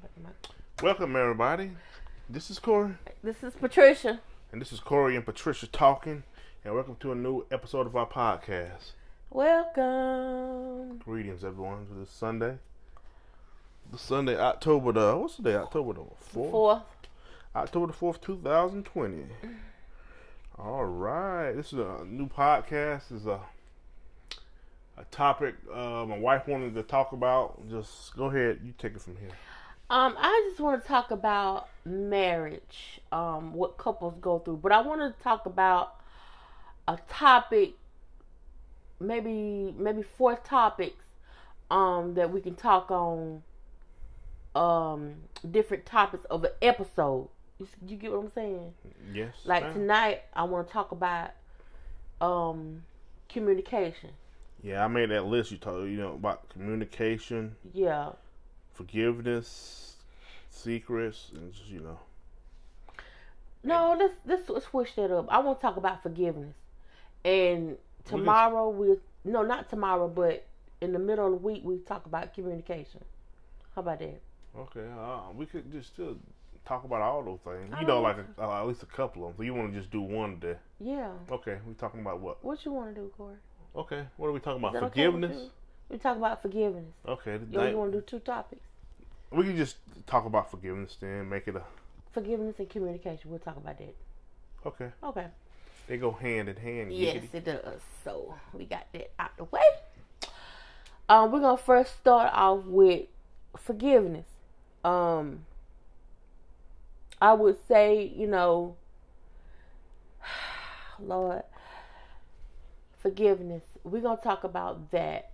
back to my- Welcome, everybody. This is Corey, This is Patricia. and this is Corey and Patricia talking, and welcome to a new episode of our podcast. Welcome. Greetings, everyone, to this Sunday. The Sunday, October the what's the day? October the fourth. Fourth. October the fourth, two thousand twenty. All right, this is a new podcast. This is a a topic uh, my wife wanted to talk about. Just go ahead, you take it from here. Um, I just want to talk about marriage, um, what couples go through, but I want to talk about a topic, maybe maybe four topics, um, that we can talk on, um, different topics of an episode. You, you get what I'm saying? Yes. Like ma'am. tonight, I want to talk about, um, communication. Yeah, I made that list. You talk, you know, about communication, Yeah. Forgiveness, secrets, and just you know. No, let's let's switch that up. I want to talk about forgiveness. And tomorrow we no, not tomorrow, but in the middle of the week we talk about communication. How about that? Okay, uh, we could just still talk about all those things. You know, like a, uh, at least a couple of them. So you want to just do one today? Yeah. Okay, we talking about what? What you want to do, Corey? Okay, what are we talking about? that okay Forgiveness. We talk about forgiveness. Okay, You, you want to do two topics? We can just talk about forgiveness then. Make it a Forgiveness and communication. We'll talk about that. okay. Okay. They go hand in hand. Yes, giggity. it does. So we got that out the way. Um, we're gonna first start off with forgiveness. Um, I would say, you know, Lord, forgiveness. We're gonna talk about that.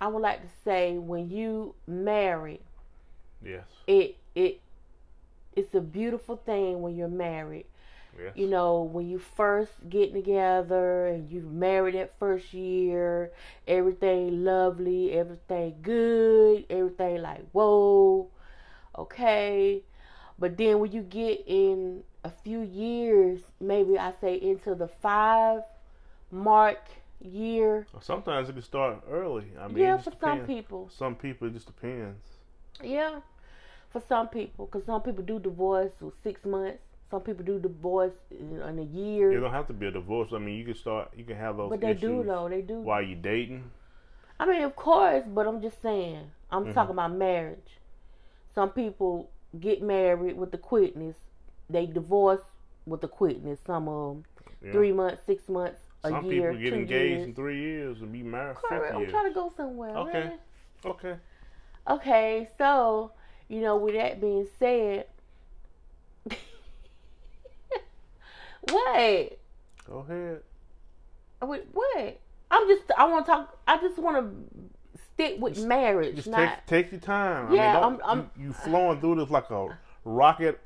I would like to say when you marry, Yes. it it it's a beautiful thing when you're married Yes. you know, when you first get together and you married that first year, everything lovely, everything good, everything like, whoa, okay. But then when you get in a few years, maybe I say into the five mark year, Sometimes it can start early. I mean, yeah, for some people, Some people it just depends. yeah, for some people, because some people do divorce with six months, some people do divorce in, in a year. It don't have to be a divorce. I mean, you can start. You can have those But they do though. They do. while you dating. I mean, of course, but I'm just saying. I'm Mhm. talking about marriage. Some people get married with the quickness. They divorce with the quickness. Some of them Yeah. three months, six months, a Some year, people get two engaged years. in three years and be married fifth I'm trying to go somewhere. Okay. man. Okay. Okay. So you know, with that being said, what? Go ahead. Wait, what? I'm just. I want to talk. I just want to stick with marriage, Just not. take take your time. Yeah, I mean, I'm- I'm- you, you flowing through this like a rocket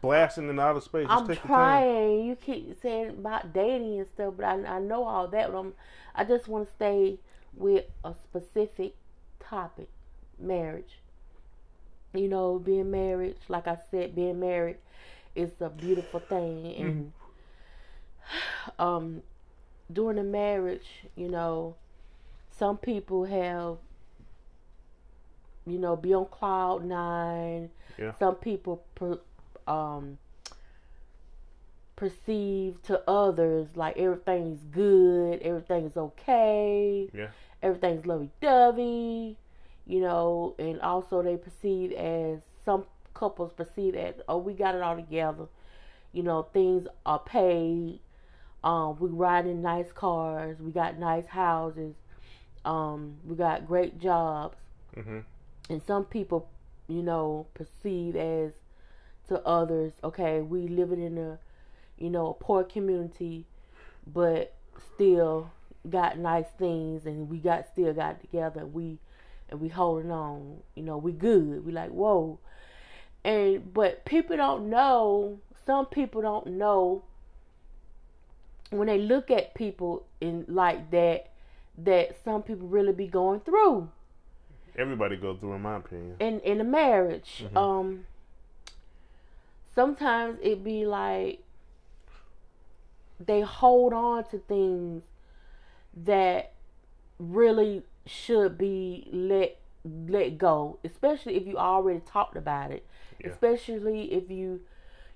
blasting in outer space. Just I'm take your time. trying. You keep saying about dating and stuff, but I, I know all that. But I'm, I just want to stay with a specific topic: marriage. You know, being married. Like I said, being married is a beautiful thing, and um, during the marriage, you know, some people have, you know, be on cloud nine. Yeah. Some people per, um perceive to others like everything's good, everything is okay, Yeah. everything's lovey dovey, you know, and also they perceive as some couples perceive as oh we got it all together, you know, things are paid, um, we ride in nice cars, we got nice houses, um, we got great jobs, hmm and some people, you know, perceive as to others, okay, we living in a, you know, a poor community, but still got nice things, and we got still got together, we, and we holding on, you know, we good, we like whoa, and but people don't know, some people don't know when they look at people in like that, that some people really be going through Everybody go through, in my opinion. in in a marriage. Mhm. Um sometimes it be like they hold on to things that really should be let let go, especially if you already talked about it. Yeah. Especially if you,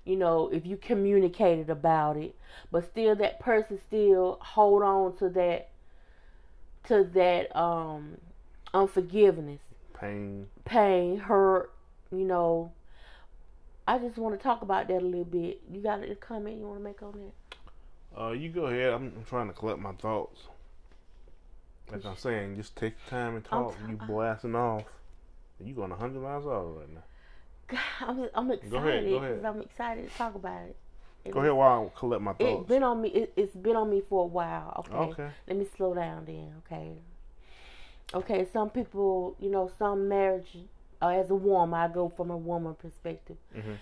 you know, if you communicated about it, but still that person still hold on to that, to that um unforgiveness, Pain. pain, hurt. You know, I just want to talk about that a little bit. You got a comment you want to make on that? Uh, you go ahead. I'm, I'm trying to collect my thoughts. Like I'm saying, just take time and talk. t- you blasting off. You going 100 miles an hour right now. I'm I'm excited. Go ahead, go ahead. I'm excited to talk about it. It Go was- ahead while I collect my It's thoughts. been on me. It, it's been on me for a while. Okay. Okay. Let me slow down then. Okay. Okay. Some people, you know, some marriage. Uh, as a woman, I go from a woman perspective. Mhm.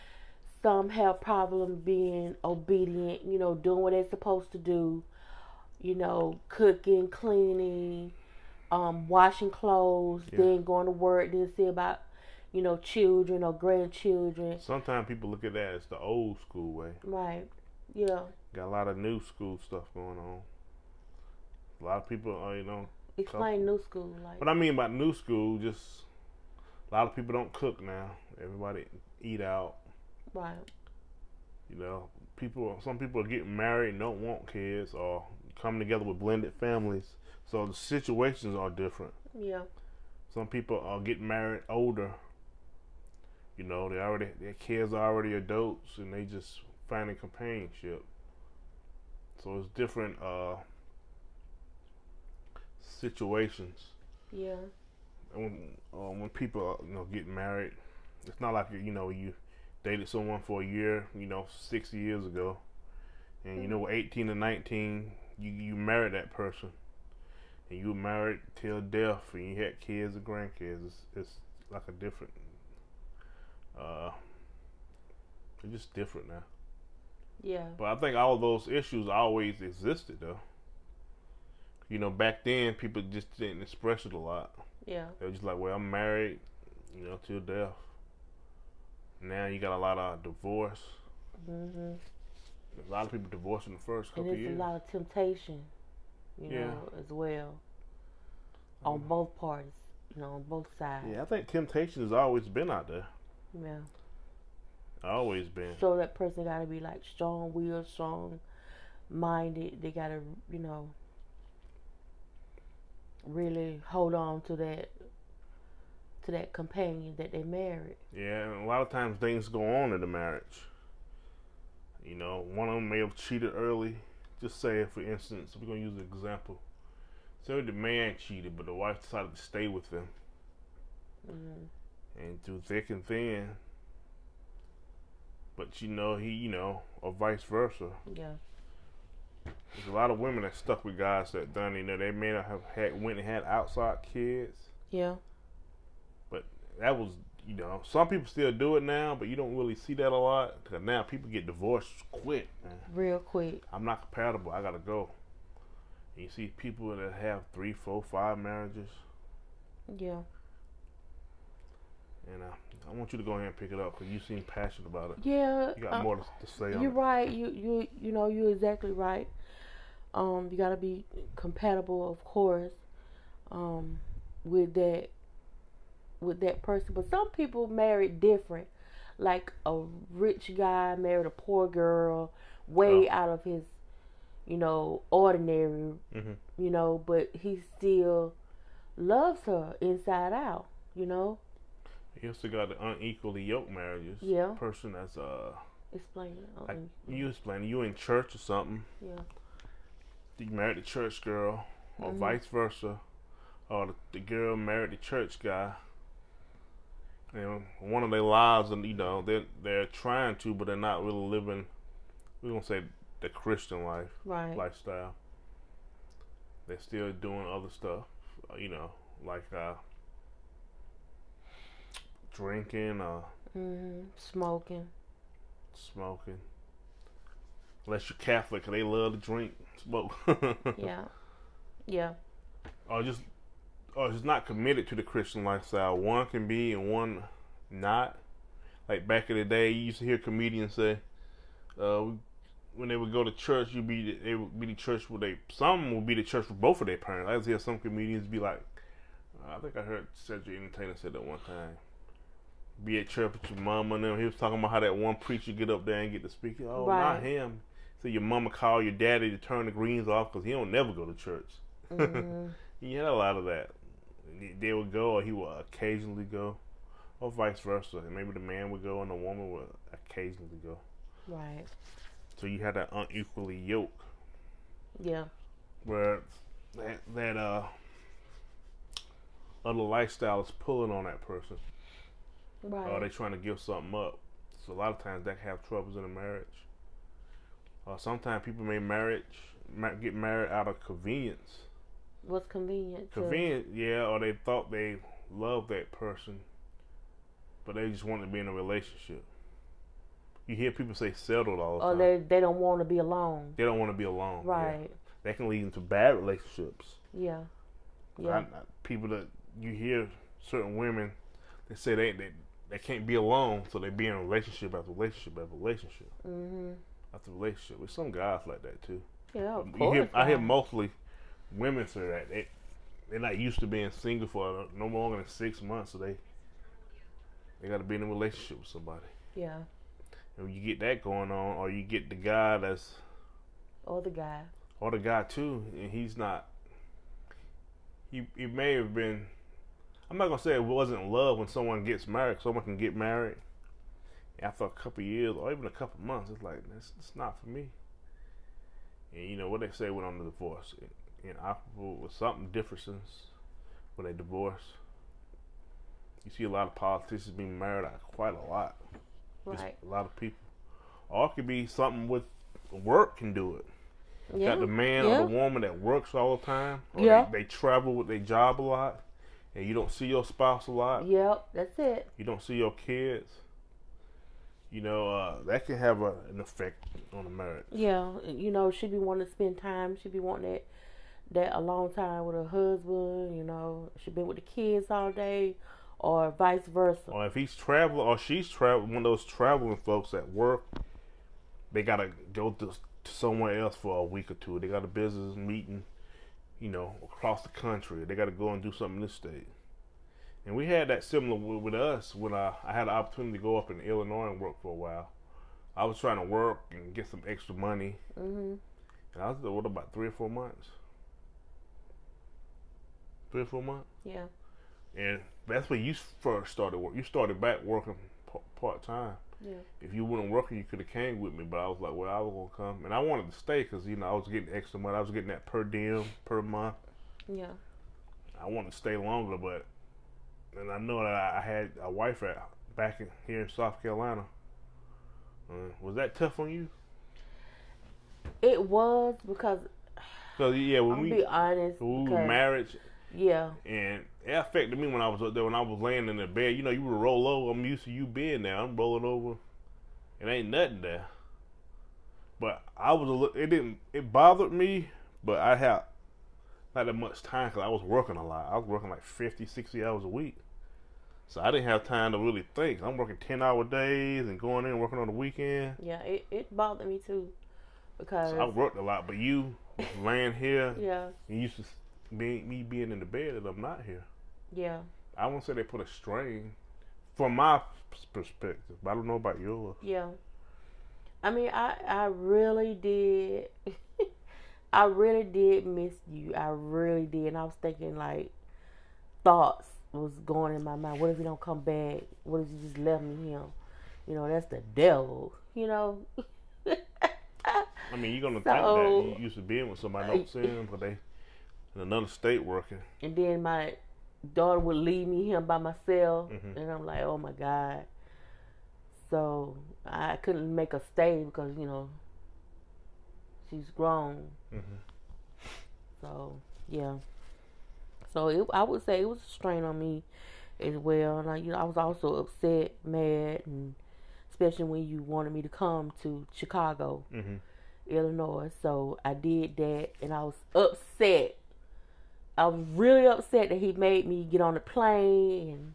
Some have problem being obedient. You know, doing what they're supposed to do. You know, cooking, cleaning, um, washing clothes, Yeah. then going to work, then see about, you know, children or grandchildren. Sometimes people look at that as the old school way. Right. Yeah. Got a lot of new school stuff going on. A lot of people, uh, you know. Explain new school like. What I mean by new school, just a lot of people don't cook now. Everybody eat out. right. You know, people. Some people are getting married and don't want kids, or coming together with blended families. So the situations are different. Yeah. Some people are getting married older. You know, they already their kids are already adults, and they just finding companionship. So it's different uh, situations. Yeah. When uh, when people are, you know get married, it's not like you know you dated someone for a year, you know, six years ago, and you know, eighteen to nineteen, you you married that person, and you married till death, and you had kids and grandkids. It's, it's like a different. Uh, it's just different now. Yeah. But I think all of those issues always existed, though. You know, back then people just didn't express it a lot. Yeah. They were just like, well, I'm married, you know, till death. Now you got a lot of divorce. A lot of people divorced in the first And couple there's years. a lot of temptation, you Yeah. know, as well. On Mhm. both parties, you know, on both sides. Yeah, I think temptation has always been out there. Yeah. Always been. So that person got to be like strong willed, strong minded. They got to, you know, really hold on to that to that companion that they married. Yeah, and a lot of times things go on in the marriage. You know, one of them may have cheated early. Just say, for instance, we're gonna use an example. Say the man cheated, but the wife decided to stay with him, hmm and through thick and thin. But you know, he, you know, or vice versa. Yeah. There's a lot of women that stuck with guys that done, you know, they may not have had went and had outside kids. Yeah. But that was, you know, some people still do it now, but you don't really see that a lot. Cause now people get divorced quick, man. Real quick. I'm not compatible. I gotta go. And you see people that have three, four, five marriages, Yeah. and uh, I want you to go ahead and pick it up because you seem passionate about it. Yeah. You got uh, more to, to say You're it. right. You you you know you're exactly right. Um, you gotta be compatible, of course, um, with that with that person. But some people marry different. Like a rich guy married a poor girl, way Oh. out of his, you know, ordinary. Mhm. You know, but he still loves her inside out. You know. You also got the unequally yoked marriages. Yeah. Person that's uh, Explain it. like you explain, you in church or something. yeah. You married the church girl, or Mhm. vice versa, or the, the girl married the church guy. You know, one of their lives, and you know, they're they're trying to, but they're not really living. We gonna say the Christian life Right. lifestyle. They're still doing other stuff, uh, you know, like uh, drinking or hmm Smoking. smoking. Unless you're Catholic, they love to drink, smoke. Yeah. Yeah. or just or just not committed to the Christian lifestyle. One can be and one not. Like back in the day, you used to hear comedians say, uh, when they would go to church, you be they would be the church where they some would be the church for both of their parents. I used to hear some comedians be like, I think I heard Cedric Entertainer said that one time. Be at church with your mama and them. He was talking about how that one preacher get up there and get to speak. Oh, Right. not him. So your mama call your daddy to turn the greens off because he don't never go to church. hmm He had a lot of that. They- would go, or he would occasionally go, or vice versa. And maybe the man would go and the woman would occasionally go. Right. So you had that unequally yoke Yeah. where that that uh other lifestyle is pulling on that person, Right. or they trying to give something up. So a lot of times that can have troubles in a marriage. Or sometimes people may marriage ma- get married out of convenience. What's convenient? to- Convenient, yeah, or they thought they loved that person, but they just wanted to be in a relationship. You hear people say settled all the Or time. they they don't want to be alone. They don't want to be alone. yeah. Right. That can lead into bad relationships. Yeah. Yeah. I- people that you hear certain women they say they, they they can't be alone, so they be in a relationship after relationship after relationship mm-hmm. after relationship. With some guys like that too. Yeah. Of You course. hear, I hear mostly women say that they they're not used to being single for no longer than six months, so they they got to be in a relationship with somebody. Yeah. And when you get that going on, or you get the guy that's Or the guy. or the guy too, and he's not. He he may have been. I'm not gonna say it wasn't love when someone gets married. Someone can get married after a couple of years or even a couple of months. It's like it's, it's not for me. And you know what they say when on the divorce, inoperable with something differences when they divorce. You see a lot of politicians being married out quite a lot. Just Right. a lot of people. Or it could be something with work can do it. Yeah. Got the man yeah. or the woman that works all the time. Or Yeah. They, they travel with their job a lot. And you don't see your spouse a lot. Yep. That's it. You don't see your kids. You know, uh, that can have a, an effect on a marriage. Yeah. You know, she'd be wanting to spend time. She'd be wanting that that a long time with her husband. You know, she been with the kids all day, or vice versa. Or if he's traveling or she's traveling, one of those traveling folks at work, they got to go to, to somewhere else for a week or two. They got a business meeting, you know, across the country. They got to go and do something in this state. And we had that similar with, with us when I, I had the opportunity to go up in Illinois and work for a while. I was trying to work and get some extra money. Mhm. And I was there, what, about three or four months? Three or four months? Yeah. And that's when you first started work. You started back working part time. Yeah. If you weren't working, you could have came with me. But I was like, well, I was gonna come, and I wanted to stay because you know I was getting extra money. I was getting that per diem per month. Yeah. I wanted to stay longer, but and I know that I had a wife at back in, here in South Carolina. Uh, was that tough on you? It was because So yeah, when I'll we be honest. when we because- were married, Yeah. and it affected me when I was up there. When I was laying in the bed, you know, you would roll over. I'm used to you being there. I'm rolling over. It ain't nothing there. But I was a little. It didn't. It bothered me, but I had not that much time because I was working a lot. I was working like 50, 60 hours a week. So I didn't have time to really think. I'm working ten hour days and going in and working on the weekend. Yeah. It it bothered me too because So I worked a lot. But you laying here, yeah you used to be me being in the bed, and I'm not here. yeah I won't say they put a strain from my perspective, but I don't know about yours. yeah. I mean, I I really did. I really did miss you. I really did. And I was thinking like thoughts was going in my mind. What if you don't come back? What if you just left me here? You know, that's the devil. You know. I mean, you're gonna think that you used to being with somebody, see but they in another state working. And then my daughter would leave me here by myself, Mhm. and I'm like, oh my god. So I couldn't make her stay because you know she's grown. hmm So yeah. So it, I would say it was a strain on me as well, and I, you know, I was also upset, mad, and especially when you wanted me to come to Chicago, hmm Illinois. So I did that, and I was upset. I was really upset that he made me get on the plane and.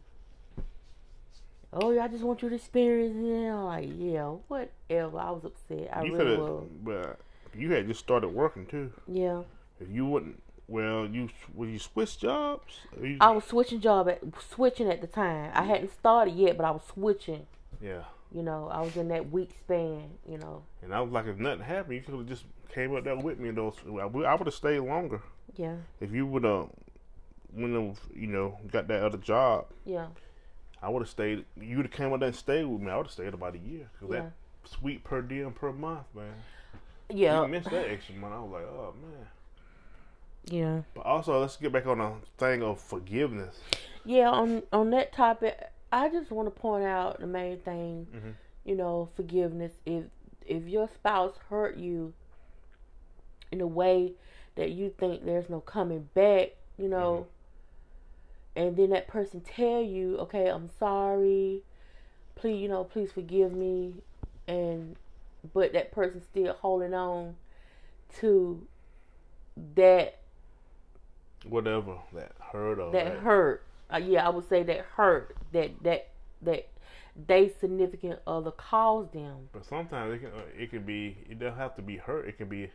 Oh yeah, I just want you to experience it. I'm like, yeah, whatever. I was upset. I you really was. but you had just started working too. Yeah, If you wouldn't, Well, you when you switch jobs, you, I was switching job at switching at the time. I hadn't started yet, but I was switching. yeah. You know, I was in that week span. You know, And I was like, if nothing happened, you could have just came up there with me. And those, I would have stayed longer yeah, if you would have, when you know, got that other job. yeah, I would have stayed. You would have came up there and stayed with me. I would have stayed about a year. Cause yeah, that sweet per diem per month, man. yeah, You missed that extra month. I was like, oh man. yeah. But also, let's get back on the thing of forgiveness. Yeah, on on that topic, I just want to point out the main thing. Mhm. You know, forgiveness. If if your spouse hurt you in a way that you think there's no coming back, you know, and then that person tell you, "Okay, I'm sorry. Please, you know, please forgive me," and but that person still holding on to that Whatever that hurt or that hurt. Uh, yeah, I would say that hurt that that that they significant other caused them. But sometimes it can uh, it can be it don't have to be hurt. It can be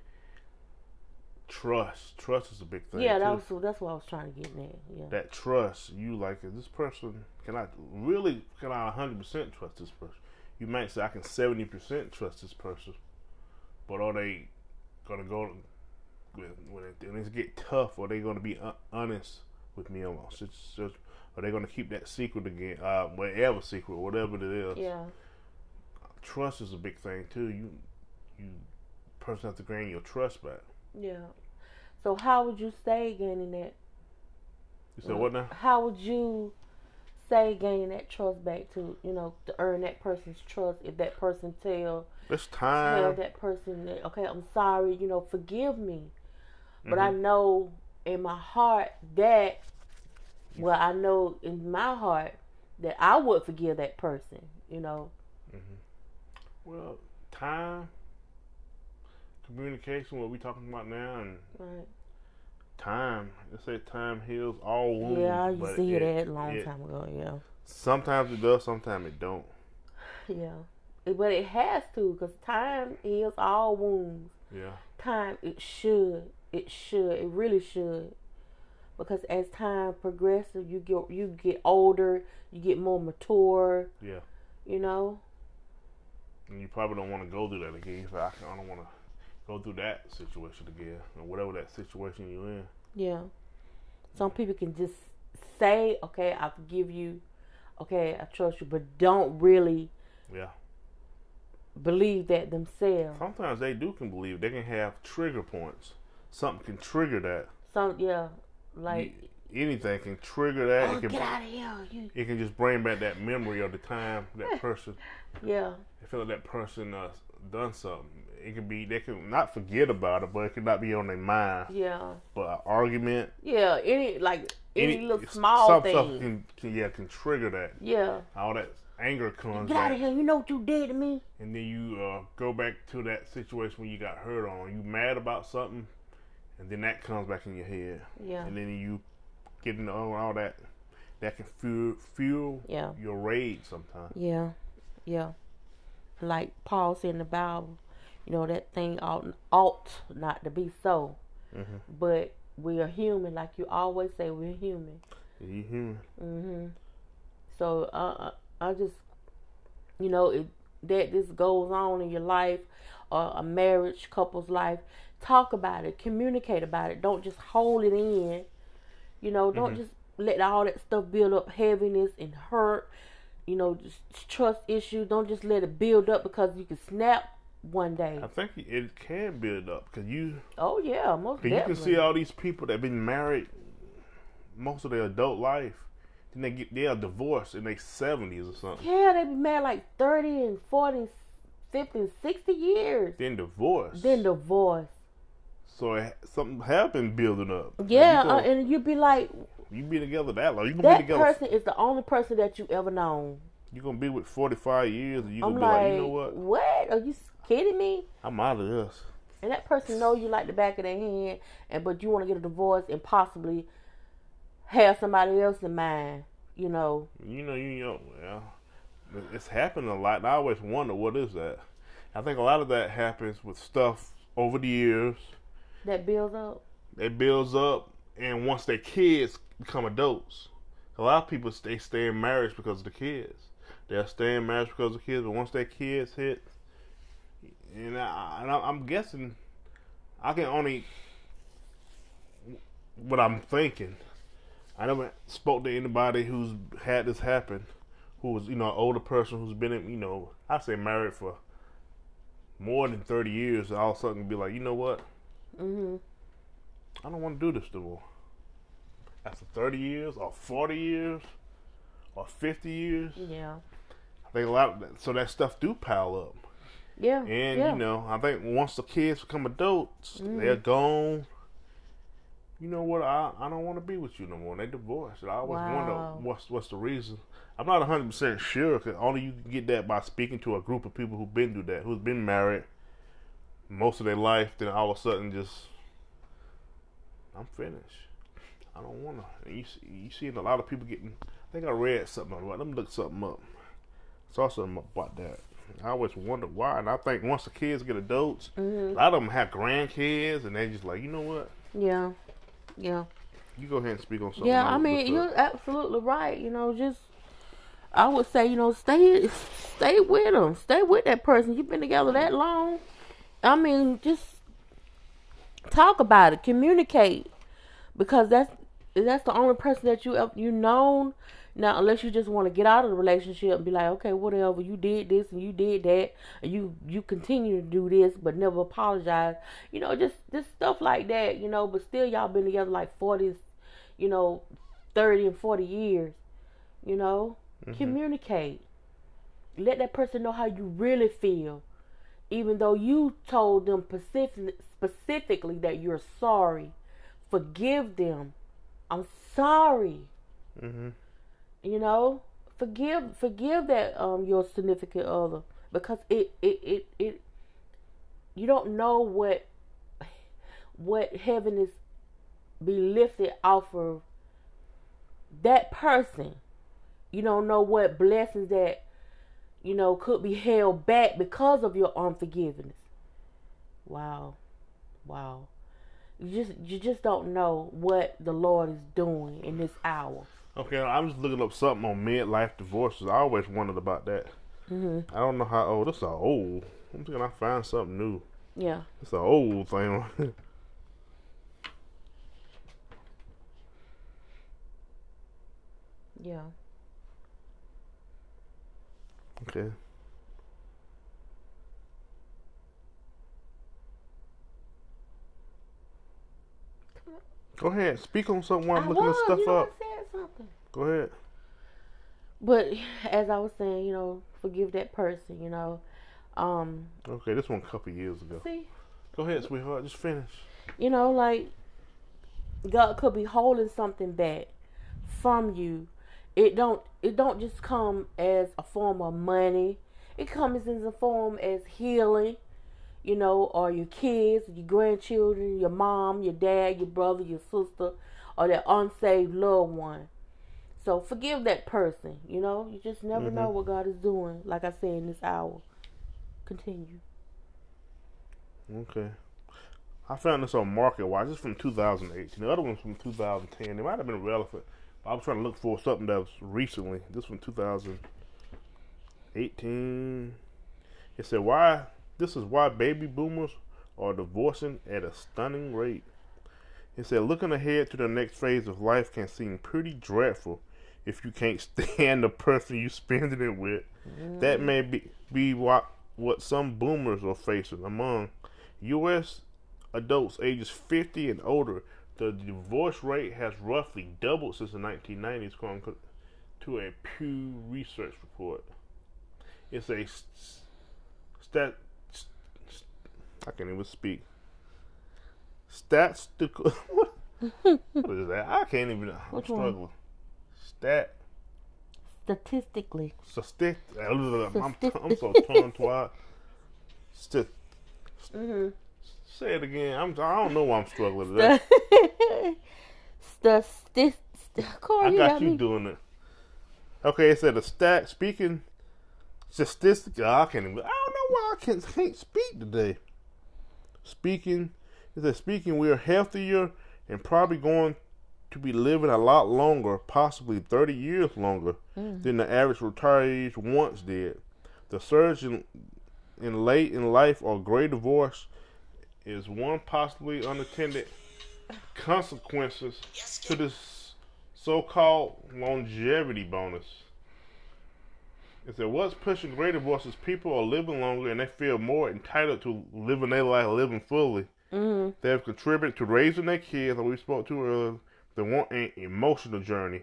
trust. Trust is a big thing. yeah, that too. was that's what I was trying to get at. Yeah, that trust. You like is this person? Can I really? Can I hundred percent trust this person? You might say I can seventy percent trust this person, but are they gonna go when when it- when things get tough? Are they gonna be honest with me almost? It's just, are they gonna keep that secret again? Uh, whatever secret, whatever it is. yeah, Trust is a big thing too. You you person have to gain your trust back. Yeah. So how would you say gaining that? You said what now? How would you say gaining that trust back to you know to earn that person's trust? If that person tell It's tell time. that person that okay, I'm sorry, you know, forgive me. But I Mhm. know in my heart that, well, I know in my heart that I would forgive that person. You know, Well, time, communication, what we talking about now, and right? time. They say time heals all wounds. yeah, I used but to hear it- that a long it- time ago. Yeah, Sometimes it does, sometimes it don't. yeah, but it has to because time heals all wounds. Yeah, Time it should, it should, it really should. Because as time progresses, you get you get older, you get more mature. yeah. You know, And you probably don't want to go through that again. So I, I don't want to go through that situation again, or whatever that situation you're in. Yeah. Some people can just say, okay, I forgive you. Okay, I trust you, but don't really Yeah. believe that themselves. Sometimes they do can believe they can have trigger points. Something can trigger that. Some, yeah, like, You- anything can trigger that. oh, it can get out of here. You, it can just bring back that memory of the time that person yeah, they feel like that person uh, done something. It could be they can not forget about it, but it could not be on their mind. yeah, But an argument, yeah. Any like any, little small some thing. stuff can, can yeah can trigger that. yeah, All that anger comes get out of here. You know what you did to me. and then you uh, go back to that situation when you got hurt on. You mad about something, and then that comes back in your head, Yeah, and then you get into all, all that. That can fuel fuel yeah, your rage sometimes. yeah, yeah. Like Paul said in the Bible, you know that thing ought ought not to be so, hmm but we are human. Like you always say, we're human. You human. hmm So uh, I I just, you know, if that this goes on in your life, or a marriage couple's life, talk about it, communicate about it. Don't just hold it in. You know, don't Mhm. just let all that stuff build up heaviness and hurt. You know, just trust issues. Don't just let it build up because you can snap one day. I think it can build up because you Oh yeah, most Cause you can see all these people that've been married most of their adult life, then they get they are divorced in their seventies or something. yeah, they be married like thirty and 40, 50, and sixty years. Then divorced. Then divorce. so it, something have been building up. Yeah, you, uh, and you'd be like, you be together that long. You gonna that be together. person is the only person that you ever known. You gonna be with forty five years, and you gonna be like, like, you know what? what? Are you kidding me? I'm out of this. And that person know you like the back of their hand, and but you want to get a divorce and possibly have somebody else in mind. You know, You know, you know, well, it's happened a lot. And I always wonder what is that. I think a lot of that happens with stuff over the years. that builds up. That builds up, and once their kids become adults, a lot of people stay stay in marriage because of the kids. They'll stay in marriage because of the kids, but once their kids hit, and, I, and I'm guessing, I can only what I'm thinking. I never spoke to anybody who's had this happen, who was you know an older person who's been in you know I say married for more than thirty years. And All of a sudden be like, you know what? Mhm. I don't want to do this no more. After 30 years, or 40 years, or 50 years, Yeah. I think a lot of that, so that stuff do pile up. Yeah. And, yeah. you know, I think once the kids become adults, Mhm. they're gone. You know what? I, I don't want to be with you no more. They divorced. I always Wow. wonder what's what's the reason. I'm not 100% sure because only you can get that by speaking to a group of people who've been through that, who's been married most of their life, then all of a sudden just, I'm finished. I don't want to. You see, you seeing a lot of people getting. I think I read something about. Let me look something up. Saw something about that. I always wondered why, and I think once the kids get adults, Mhm. a lot of them have grandkids, and they just like, you know what? Yeah. Yeah. You go ahead and speak on something. Yeah, I'll mean, you're absolutely right. You know, just I would say, you know, stay stay with them, stay with that person. You've been together that long. I mean, just talk about it, communicate, because that's that's the only person that you you known. Now, unless you just want to get out of the relationship and be like, okay, whatever, you did this and you did that, and you you continue to do this, but never apologize. You know, just just stuff like that. You know, but still, y'all been together like forty, you know, thirty and forty years. You know, communicate. Let that person know how you really feel, even though you told them specific, specifically that you're sorry. Forgive them. I'm sorry hmm you know forgive forgive that um your significant other because it it it, it you don't know what what heaven is be lifted off of that person. You don't know what blessings that you know could be held back because of your unforgiveness. Wow. Wow. You just you just don't know what the lord is doing in this hour Okay, I'm just looking up something on midlife divorces. I always wondered about that. hmm I don't know how old. This is old. I'm thinking I find something new. yeah It's an old thing. yeah okay. Go ahead. Speak on something while I'm I looking was, this stuff you know, up. Something. Go ahead. But as I was saying, you know, forgive that person, you know. Um, Okay, this one a couple years ago. see, Go ahead, sweetheart. Just finish. you know, like God could be holding something back from you. It don't it don't just come as a form of money. It comes in the form as healing, you know, or your kids, your grandchildren, your mom, your dad, your brother, your sister, or that unsaved loved one. So forgive that person, you know. You just never Mhm. know what God is doing, like I said in this hour. Continue. Okay. I found this on Market Watch. It's from 2018. The other one's from 2010. It might have been relevant. I was trying to look for something that was recently. This from 2018. It said why this is why baby boomers are divorcing at a stunning rate. It said looking ahead to the next phase of life can seem pretty dreadful if you can't stand the person you spending it with. That mm. may be, be what what some boomers are facing. Among U.S. adults ages 50 and older, the divorce rate has roughly doubled since the 1990s, according to a Pew Research report. It's a stat. I can't even speak. Statistical. what is that? I can't even. I'm Which one? struggling. Stat. Statistically. Sustit- I'm, I'm so tongue tied. St- Mm-hmm. say it again. I'm. I don't know why I'm struggling today. the st- st- Corey, I you got got you me. doing it. Okay, it said a stat speaking statistic. I can't even. I don't know why I can't, can't speak today. Speaking, it said speaking. We are healthier and probably going to be living a lot longer, possibly 30 years longer, Mm. than the average retirees once did. The surge in, in late in life or gray divorce is one possibly unattended consequences to this so-called longevity bonus. It that what's pushing gray divorce is people are living longer and they feel more entitled to living their life, living fully. Hmm They have contributed to raising their kids, like we spoke to earlier. They want an emotional journey,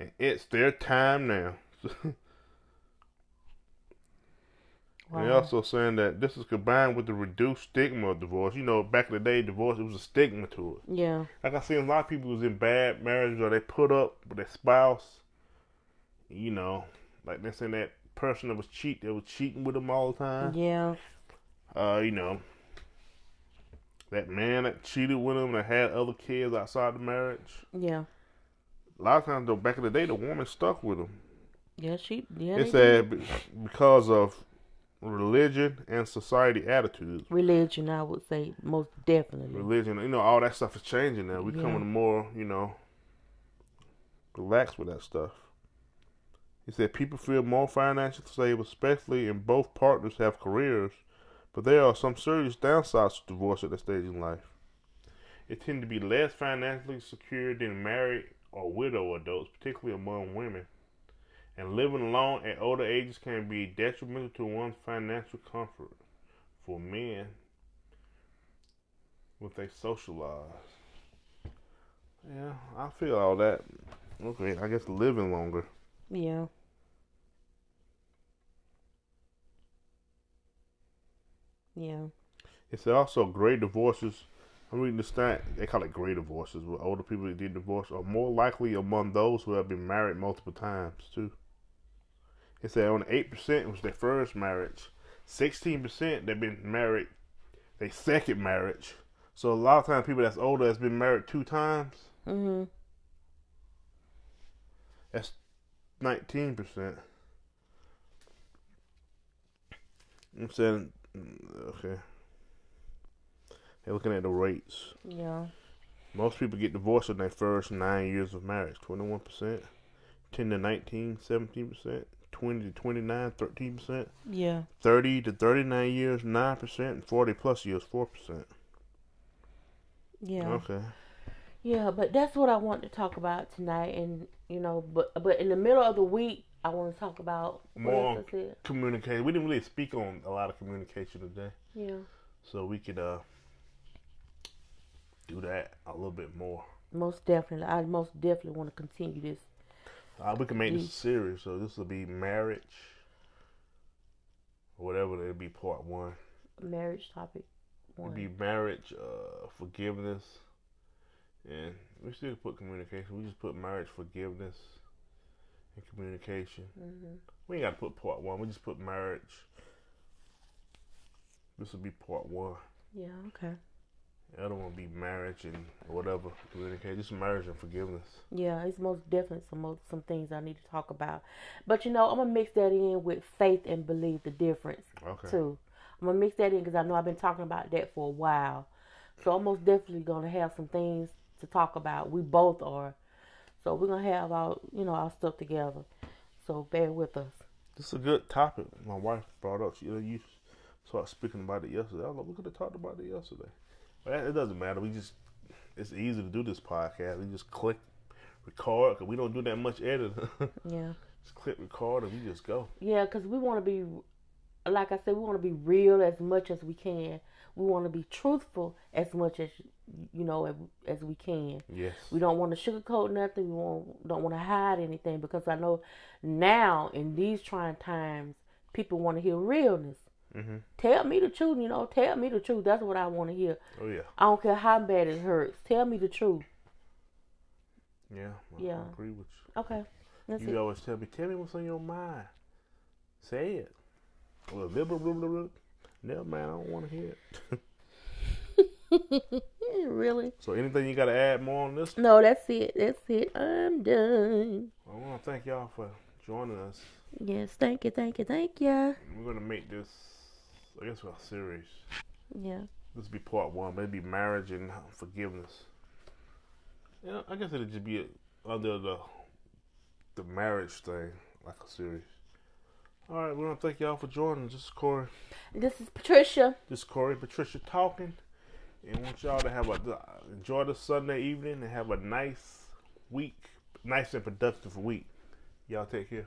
and it's their time now. And They're also saying that this is combined with the reduced stigma of divorce. You know, back in the day, divorce it was a stigma to it. Yeah. Like I seen a lot of people was in bad marriages or they put up with their spouse. You know, like they saying that person that was cheat, that was cheating with them all the time. Yeah. Uh, you know, that man that cheated with them that had other kids outside the marriage. Yeah. A lot of times, though, back in the day, the woman stuck with him. Yeah. She. Yeah. It said did. because of religion and society attitudes. religion. I would say most definitely. Religion, you know, all that stuff is changing now. We're Yeah. coming more, you know, relaxed with that stuff. He said people feel more financially stable, especially if both partners have careers, but there are some serious downsides to divorce at this stage in life. It tends to be less financially secure than married or widow adults, particularly among women. And living alone at older ages can be detrimental to one's financial comfort. For men, when they socialize. Yeah, I feel all that. Okay, I guess living longer. Yeah. Yeah. It's also gray divorces. I'm reading this stat. They call it gray divorces. Where older people that did divorce are more likely among those who have been married multiple times too. It said only eight percent was their first marriage. Sixteen percent they've been married their second marriage. So a lot of times people that's older has been married two times. Mm-hmm. That's nineteen percent. I'm saying, Mm, okay. They're looking at the rates. Yeah. Most people get divorced in their first nine years of marriage. Twenty-one percent, ten to 19, 17 percent, twenty to 29, 13 percent, Yeah. thirty to thirty-nine years, nine percent, and forty plus years, four percent. Yeah. Okay. Yeah, but that's what I want to talk about tonight, and you know, but but in the middle of the week, I want to talk about More else I said. communication. We didn't really speak on a lot of communication today. Yeah, So we could uh do that a little bit more. most definitely. I most definitely want to continue this. Uh, we can make this a series, so this will be marriage, or whatever. It'll be part one. marriage topic. It'll be marriage, uh, forgiveness, and we still put communication. We just put marriage, forgiveness, and communication. hmm We ain't got to put part one. We just put marriage. This will be part one. Yeah. Okay. The other one be marriage and whatever communication. Just marriage and forgiveness. Yeah, it's most definitely some some things I need to talk about. But you know, I'm gonna mix that in with faith and believe the difference Okay. too. I'm gonna mix that in because I know I've been talking about that for a while. So I'm most definitely gonna have some things to talk about. We both are. So we're gonna have our you know our stuff together. So bear with us. This is a good topic. My wife brought up. You know, you started speaking about it yesterday. I was like, we could have talked about it yesterday. But it doesn't matter. We just it's easy to do this podcast. We just click record because we don't do that much editing. Yeah. just click record and we just go. Yeah, because we want to be, like I said, we want to be real as much as we can. We want to be truthful as much as you know as, as we can. Yes. We don't want to sugarcoat nothing. We won't, don't want to hide anything because I know now in these trying times, people want to hear realness. hmm Tell me the truth, you know. Tell me the truth. That's what I want to hear. Oh yeah. I don't care how bad it hurts. Tell me the truth. Yeah. I Yeah. agree with you. Okay, that's You it. always tell me, tell me what's on your mind. Say it. Blah, blah, blah, blah, blah. No, man, I don't want to hear it. really? So, anything you got to add more on this? No, that's it. That's it. I'm done. I want to thank y'all for joining us. Yes, thank you, thank you, thank you. We're gonna make this, I guess, a series. Yeah. This will be part one. Maybe marriage and forgiveness. Yeah, I guess it'd just be under the the marriage thing, like a series. All right, we want to thank y'all for joining. This is Corey. This is Patricia. This is Corey Patricia talking, and want y'all to have a enjoy the Sunday evening and have a nice week, nice and productive week. Y'all take care.